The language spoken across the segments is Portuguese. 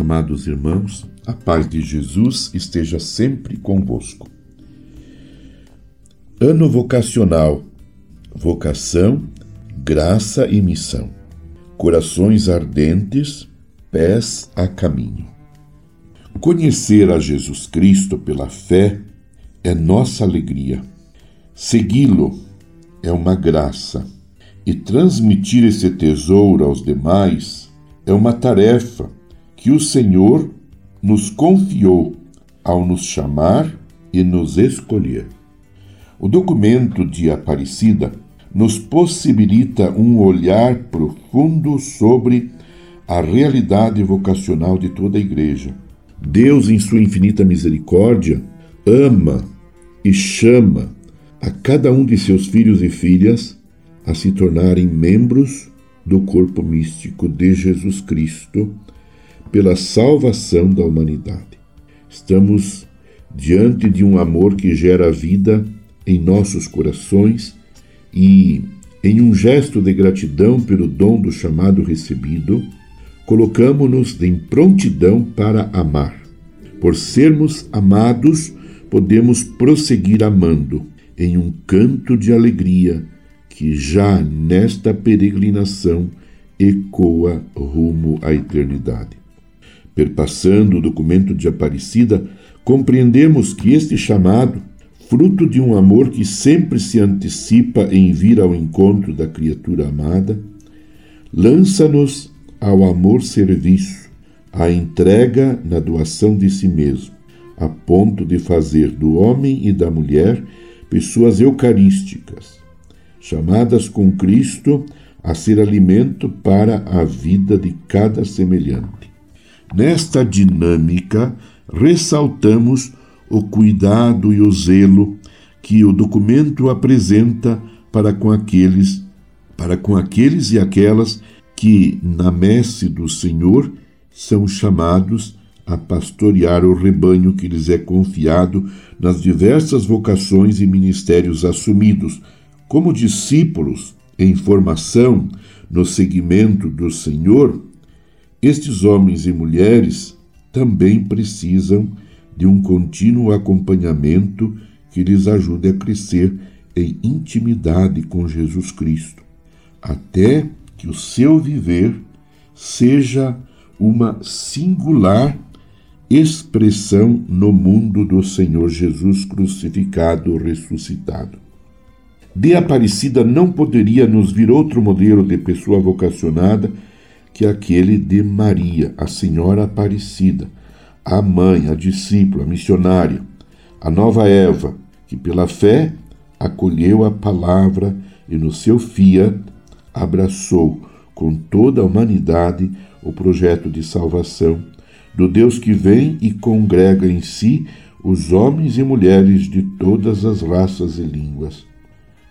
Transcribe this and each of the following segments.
Amados irmãos, a paz de Jesus esteja sempre convosco. Ano vocacional, vocação, graça e missão. Corações ardentes, pés a caminho. Conhecer a Jesus Cristo pela fé é nossa alegria. Segui-lo é uma graça. E transmitir esse tesouro aos demais é uma tarefa que o Senhor nos confiou ao nos chamar e nos escolher. O documento de Aparecida nos possibilita um olhar profundo sobre a realidade vocacional de toda a Igreja. Deus, em sua infinita misericórdia, ama e chama a cada um de seus filhos e filhas a se tornarem membros do corpo místico de Jesus Cristo pela salvação da humanidade. Estamos diante de um amor que gera vida em nossos corações e, em um gesto de gratidão pelo dom do chamado recebido, colocamos-nos em prontidão para amar. Por sermos amados, podemos prosseguir amando em um canto de alegria que já nesta peregrinação ecoa rumo à eternidade. Perpassando o documento de Aparecida, compreendemos que este chamado, fruto de um amor que sempre se antecipa em vir ao encontro da criatura amada, lança-nos ao amor-serviço, à entrega na doação de si mesmo, a ponto de fazer do homem e da mulher pessoas eucarísticas, chamadas com Cristo a ser alimento para a vida de cada semelhante. Nesta dinâmica, ressaltamos o cuidado e o zelo que o documento apresenta para com aqueles para com aqueles e aquelas que na messe do Senhor são chamados a pastorear o rebanho que lhes é confiado nas diversas vocações e ministérios assumidos como discípulos em formação no seguimento do Senhor estes homens e mulheres também precisam de um contínuo acompanhamento que lhes ajude a crescer em intimidade com Jesus Cristo, até que o seu viver seja uma singular expressão no mundo do Senhor Jesus crucificado ressuscitado. De Aparecida não poderia nos vir outro modelo de pessoa vocacionada que aquele de Maria, a Senhora Aparecida, a mãe, a discípula, a missionária, a nova Eva, que pela fé acolheu a palavra e no seu fiat abraçou com toda a humanidade o projeto de salvação do Deus que vem e congrega em si os homens e mulheres de todas as raças e línguas,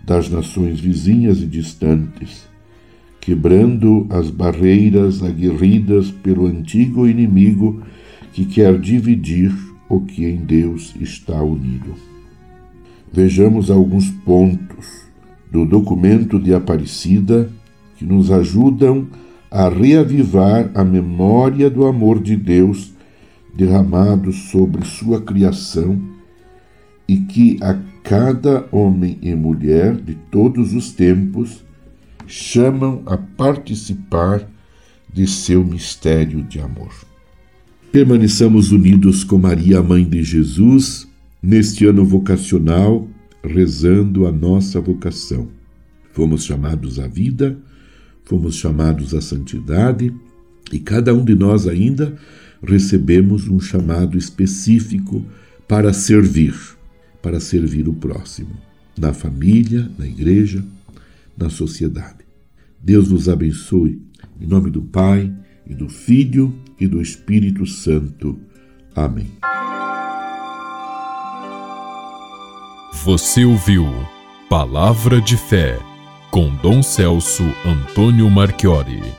das nações vizinhas e distantes, quebrando as barreiras aguerridas pelo antigo inimigo que quer dividir o que em Deus está unido. Vejamos alguns pontos do documento de Aparecida que nos ajudam a reavivar a memória do amor de Deus derramado sobre sua criação e que a cada homem e mulher de todos os tempos chamam a participar de seu mistério de amor. Permaneçamos unidos com Maria, mãe de Jesus, neste ano vocacional, rezando a nossa vocação. Fomos chamados à vida, fomos chamados à santidade e cada um de nós ainda recebemos um chamado específico para servir, para servir o próximo, na família, na igreja, na sociedade. Deus vos abençoe, em nome do Pai, e do Filho e do Espírito Santo. Amém. Você ouviu Palavra de Fé com Dom Celso Antônio Marchiori.